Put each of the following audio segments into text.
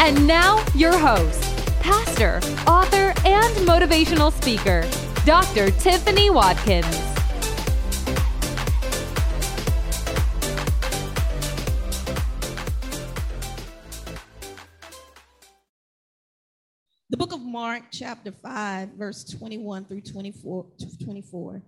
And now, your host, pastor, author, and motivational speaker, Dr. Tiffany Watkins. The book of Mark, chapter 5, verse 21 through 24. 24.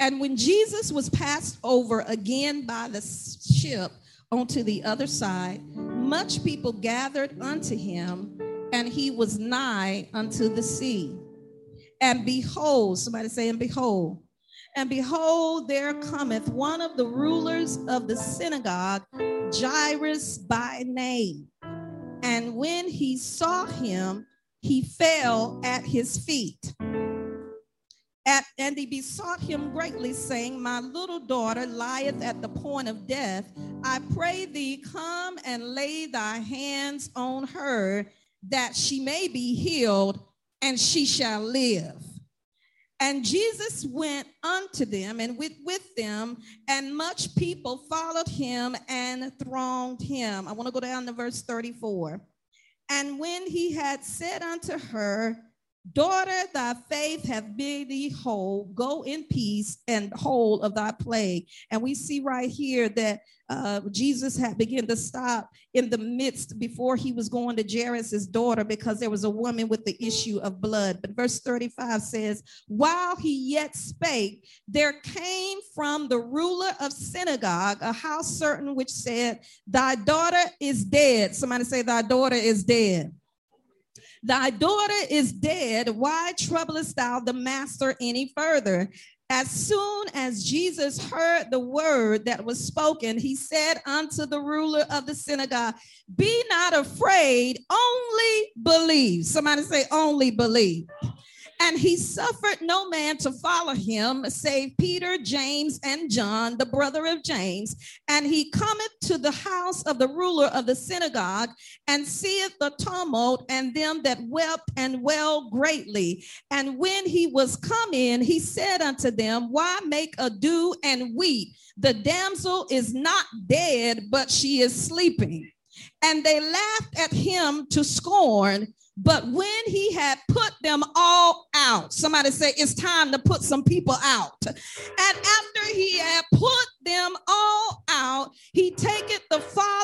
And when Jesus was passed over again by the ship onto the other side, much people gathered unto him, and he was nigh unto the sea. And behold, somebody say, and behold, and behold, there cometh one of the rulers of the synagogue, Jairus by name. And when he saw him, he fell at his feet. At, and he besought him greatly, saying, My little daughter lieth at the point of death. I pray thee, come and lay thy hands on her, that she may be healed, and she shall live. And Jesus went unto them and with, with them, and much people followed him and thronged him. I want to go down to verse 34. And when he had said unto her, Daughter, thy faith hath made thee whole. Go in peace and whole of thy plague. And we see right here that uh, Jesus had begun to stop in the midst before he was going to Jairus' daughter because there was a woman with the issue of blood. But verse 35 says, While he yet spake, there came from the ruler of synagogue a house certain which said, Thy daughter is dead. Somebody say, Thy daughter is dead. Thy daughter is dead. Why troublest thou the master any further? As soon as Jesus heard the word that was spoken, he said unto the ruler of the synagogue, Be not afraid, only believe. Somebody say, Only believe. And he suffered no man to follow him, save Peter, James, and John, the brother of James. And he cometh to the house of the ruler of the synagogue, and seeth the tumult and them that wept and wailed greatly. And when he was come in, he said unto them, Why make ado and weep? The damsel is not dead, but she is sleeping. And they laughed at him to scorn. But when he had put them all out, somebody say, it's time to put some people out. And after he had put them all out, he taketh the father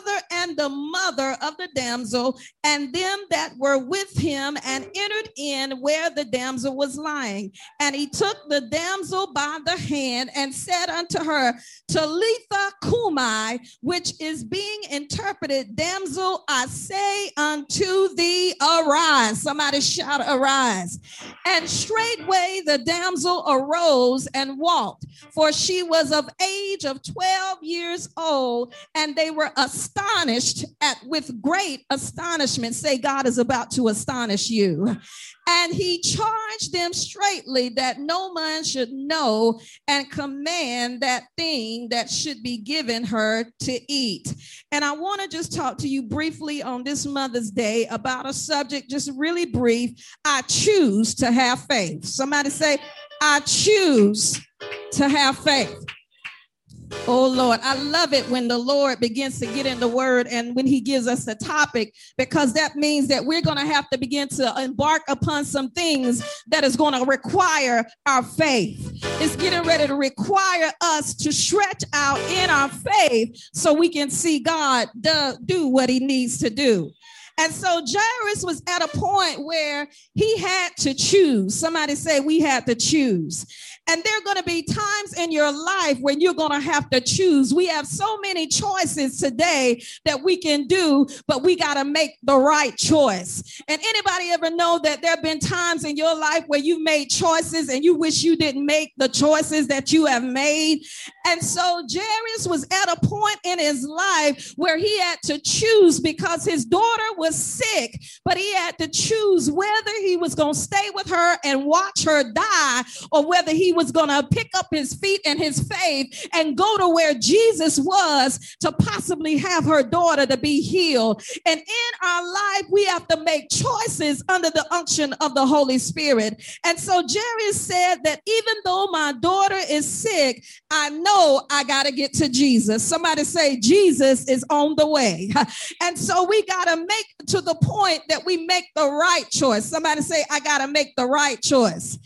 the mother of the damsel and them that were with him and entered in where the damsel was lying. And he took the damsel by the hand and said unto her, Talitha cumi, which is being interpreted, damsel, I say unto thee, arise. Somebody shout, arise. And straightway the damsel arose and walked, for she was of age of 12 years old, and they were astonished at with great astonishment. Say, God is about to astonish you. And he charged them straightly that no man should know and command that thing that should be given her to eat. And I want to just talk to you briefly on this Mother's Day about a subject, just really brief. I choose to have faith. Somebody say, I choose to have faith. Oh Lord, I love it when the Lord begins to get in the word and when he gives us a topic, because that means that we're going to have to begin to embark upon some things that is going to require our faith. It's getting ready to require us to stretch out in our faith so we can see God do, what he needs to do. And so Jairus was at a point where he had to choose. Somebody say, We had to choose. And there are going to be times in your life when you're going to have to choose. We have so many choices today that we can do, but we got to make the right choice. And anybody ever know that there have been times in your life where you made choices and you wish you didn't make the choices that you have made? And so Jairus was at a point in his life where he had to choose because his daughter was sick, but he had to choose whether he was going to stay with her and watch her die or whether he was going to pick up his feet and his faith and go to where Jesus was to possibly have her daughter to be healed. And in our life, we have to make choices under the unction of the Holy Spirit. And so Jairus said that even though my daughter is sick, I know I got to get to Jesus. Somebody say, Jesus is on the way. And so we got to make to the point that we make the right choice. Somebody say, I got to make the right choice.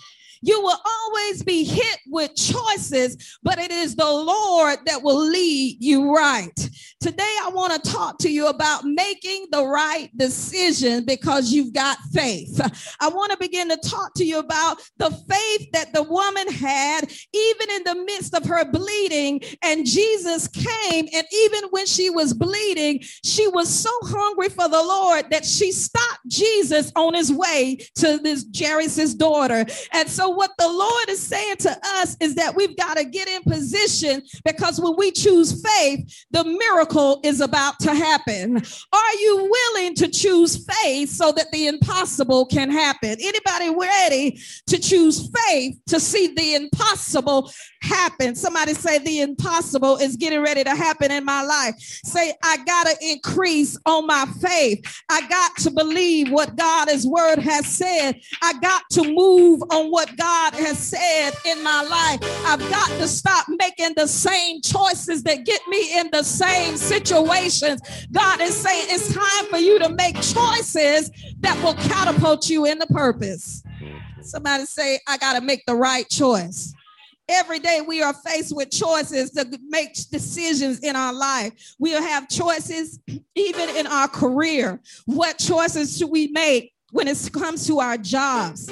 You will always be hit with choices, but it is the Lord that will lead you right. Today, I want to talk to you about making the right decision because you've got faith. I want to begin to talk to you about the faith that the woman had, even in the midst of her bleeding. And Jesus came, and even when she was bleeding, she was so hungry for the Lord that she stopped Jesus on his way to this Jairus' daughter. And so what the Lord is saying to us is that we've got to get in position because when we choose faith, the miracle is about to happen. Are you willing to choose faith so that the impossible can happen? Anybody ready to choose faith to see the impossible happen? Somebody say the impossible is getting ready to happen in my life. Say, I got to increase on my faith. I got to believe what God, God's word has said. I got to move on what God has said in my life. I've got to stop making the same choices that get me in the same situations. God is saying it's time for you to make choices that will catapult you in the purpose. Somebody say, I got to make the right choice. Every day we are faced with choices to make decisions in our life. We'll have choices even in our career. What choices should we make when it comes to our jobs?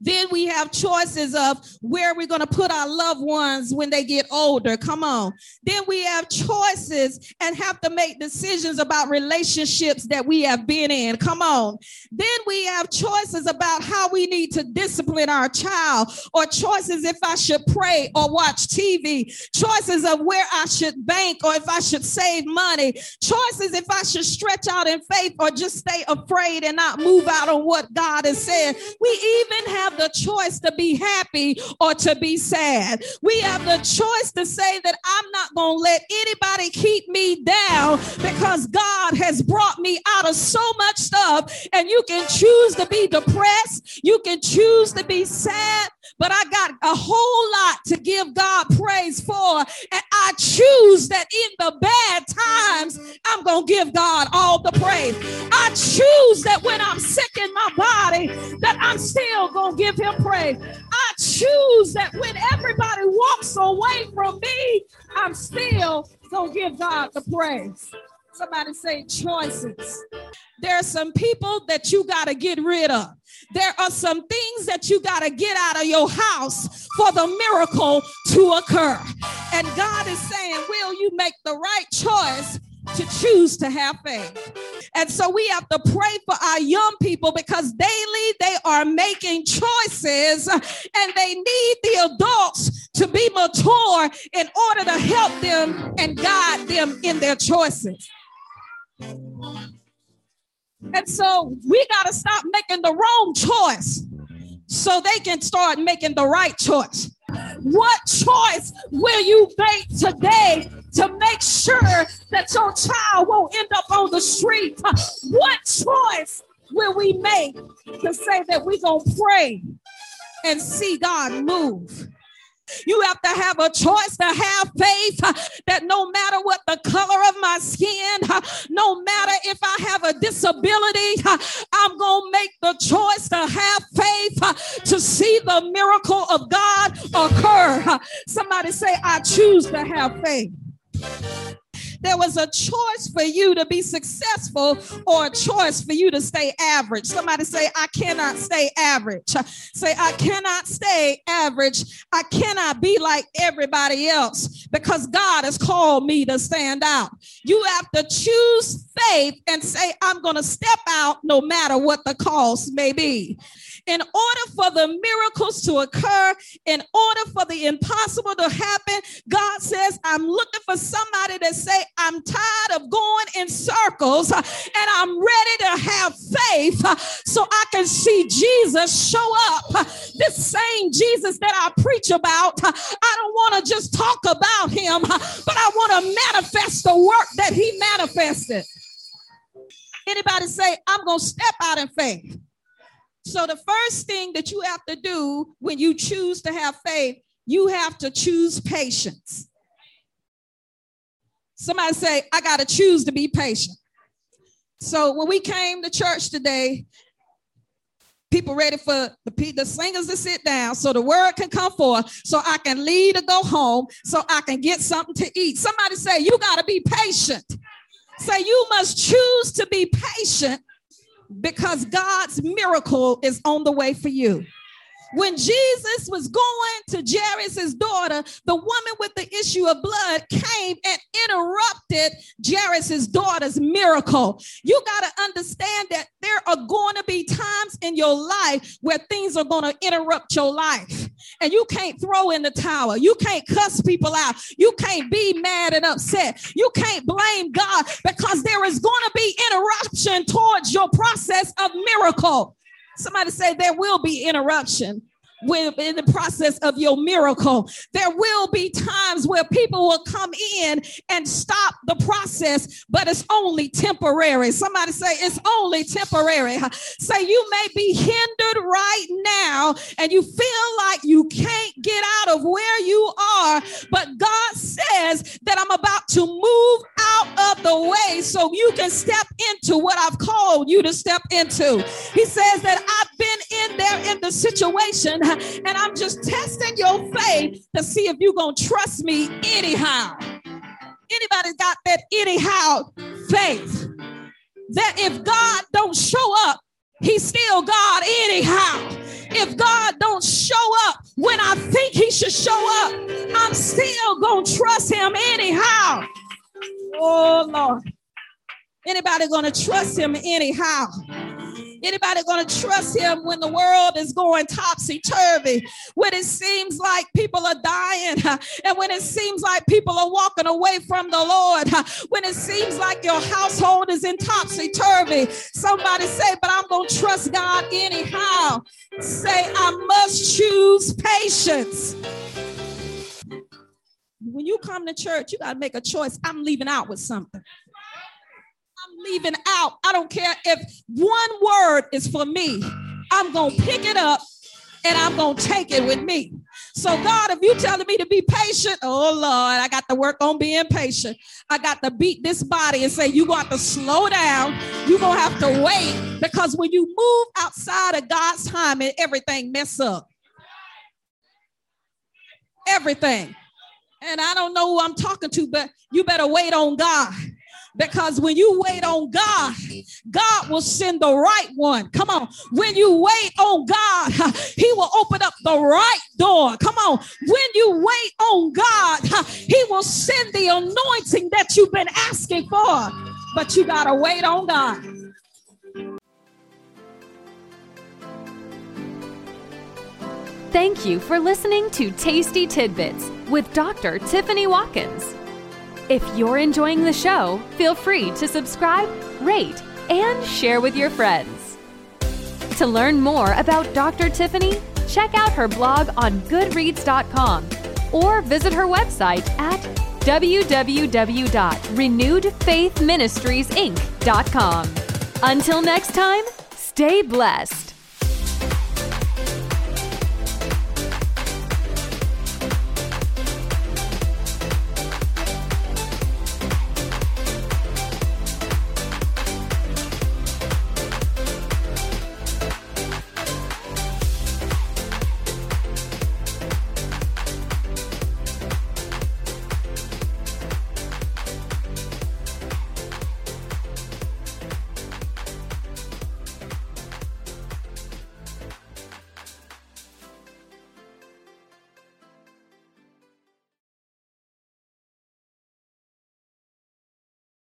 Then we have choices of where we're going to put our loved ones when they get older. Come on. Then we have choices and have to make decisions about relationships that we have been in. Come on. Then we have choices about how we need to discipline our child, or choices if I should pray or watch TV, choices of where I should bank or if I should save money, choices if I should stretch out in faith or just stay afraid and not move out on what God has said. We even have have the choice to be happy or to be sad. We have the choice to say that I'm not going to let anybody keep me down because God has brought me out of so much stuff. And you can choose to be depressed, you can choose to be sad, but I got a whole lot to give God praise for. And I choose that in the bad times, I'm going to give God all the praise. I choose that when I'm sick in my body, that I'm still going to give him praise. I choose that when everybody walks away from me, I'm still going to give God the praise. Somebody say choices. There are some people that you got to get rid of. There are some things that you got to get out of your house for the miracle to occur. And God is saying, Will you make the right choice to choose to have faith. And so we have to pray for our young people because daily they are making choices and they need the adults to be mature in order to help them and guide them in their choices. And so we got to stop making the wrong choice so they can start making the right choice. What choice will you make today to make sure that your child won't end up on the street? What choice will we make to say that we're going to pray and see God move? You have to have a choice to have faith that no matter what the color of my skin, no matter if I have a disability, I'm going to make the choice to have faith to see the miracle of God occur. Somebody say, I choose to have faith. There was a choice for you to be successful or a choice for you to stay average. Somebody say, I cannot stay average. Say, I cannot stay average. I cannot be like everybody else because God has called me to stand out. You have to choose faith and say, I'm going to step out no matter what the cost may be in order for the miracles to occur, in order for the impossible to happen, God says, I'm looking for somebody to say, I'm tired of going in circles and I'm ready to have faith so I can see Jesus show up. This same Jesus that I preach about, I don't want to just talk about him, but I want to manifest the work that he manifested. Anybody say, I'm going to step out in faith. So the first thing that you have to do when you choose to have faith, you have to choose patience. Somebody say, I got to choose to be patient. So when we came to church today, people ready for the, the singers to sit down so the word can come forth so I can leave to go home so I can get something to eat. Somebody say, You got to be patient. Say, You must choose to be patient because God's miracle is on the way for you. When Jesus was going to Jairus' daughter, the woman with the issue of blood came and interrupted Jairus' daughter's miracle. You got to understand that there are going to be times in your life where things are going to interrupt your life. And you can't throw in the towel. You can't cuss people out. You can't be mad and upset. You can't blame God because there is going to be interruption towards your process of miracle. Somebody say there will be interruption in the process of your miracle. There will be times where people will come in and stop the process, but it's only temporary. Somebody say it's only temporary. Say you may be hindered right now and you feel like you can't get out of where you are, but God says that I'm about to move out of the way so you can step into what I've called you to step into. He says that I've been in there in the situation and I'm just testing your faith to see if you're going to trust me anyhow. Anybody got that anyhow faith? That if God don't show up, he's still God anyhow. If God don't show up when I think he should show up, I'm still going to trust him anyhow. Oh Lord. Anybody going to trust him anyhow? Anybody going to trust him when the world is going topsy turvy? When it seems like people are dying, and when it seems like people are walking away from the Lord, when it seems like your household is in topsy turvy, somebody say, But I'm going to trust God anyhow. Say, I must choose patience. When you come to church, you got to make a choice. I'm leaving out with something leaving out. I don't care if one word is for me. I'm going to pick it up and I'm going to take it with me. So, God, if you're telling me to be patient, oh Lord, I got to work on being patient. I got to beat this body and say, you got to slow down. You're going to have to wait because when you move outside of God's time, and everything mess up. Everything. And I don't know who I'm talking to, but you better wait on God. Because when you wait on God, God will send the right one. Come on. When you wait on God, He will open up the right door. Come on. When you wait on God, He will send the anointing that you've been asking for. But you got to wait on God. Thank you for listening to Tasty Tidbits with Dr. Tiffany Watkins. If you're enjoying the show, feel free to subscribe, rate, and share with your friends. To learn more about Dr. Tiffany, check out her blog on Goodreads.com or visit her website at www.renewedfaithministriesinc.com. Until next time, stay blessed.